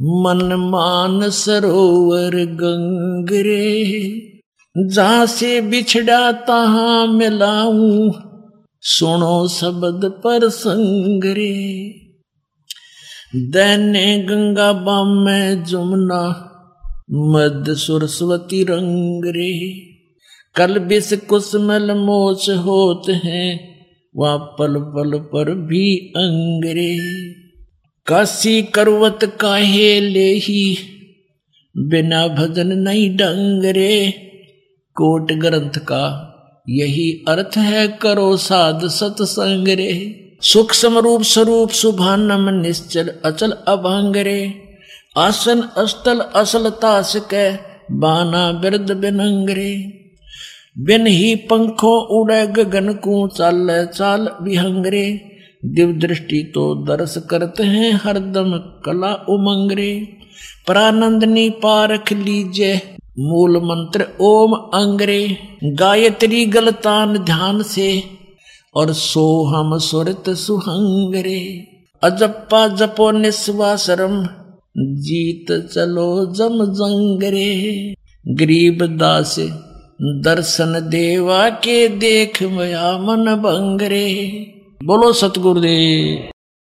मन मान सरोवर गंगरे जहाँ से बिछड़ा तहां मिलाऊं, सुनो शब्द पर संगरे दैने गंगा बाम में जुमना, मद सरस्वती रंग रे कल बिस कुसमल मोच होते हैं वह पल पल पर भी अंगरे। काशी करवत काहे ले ही बिना भजन नहीं डंगरे। कोट ग्रंथ का यही अर्थ है करो साध सत्संग रे सूक्ष्म रूप स्वरूप सुभानम निश्चल अचल अभंगरे। आसन अस्तल असल तास के बाना बिरद बिनंगरे। बिन ही पंखों उड़े गगन को चाल चाल विहंगरे दिव दृष्टि तो दर्श करते हैं हरदम कला उमंगरे। परानंदनी पारख लीजिए मूल मंत्र ओम अंग्रे। गायत्री गलतान ध्यान से, और सो हम सुरत सुहंगरे। अजप्पा जपो निस्वासरम, जीत चलो जम जंगरे। गरीब दास दर्शन देवा के देख मया मन बंगरे। बोलो सतगुरुदेव।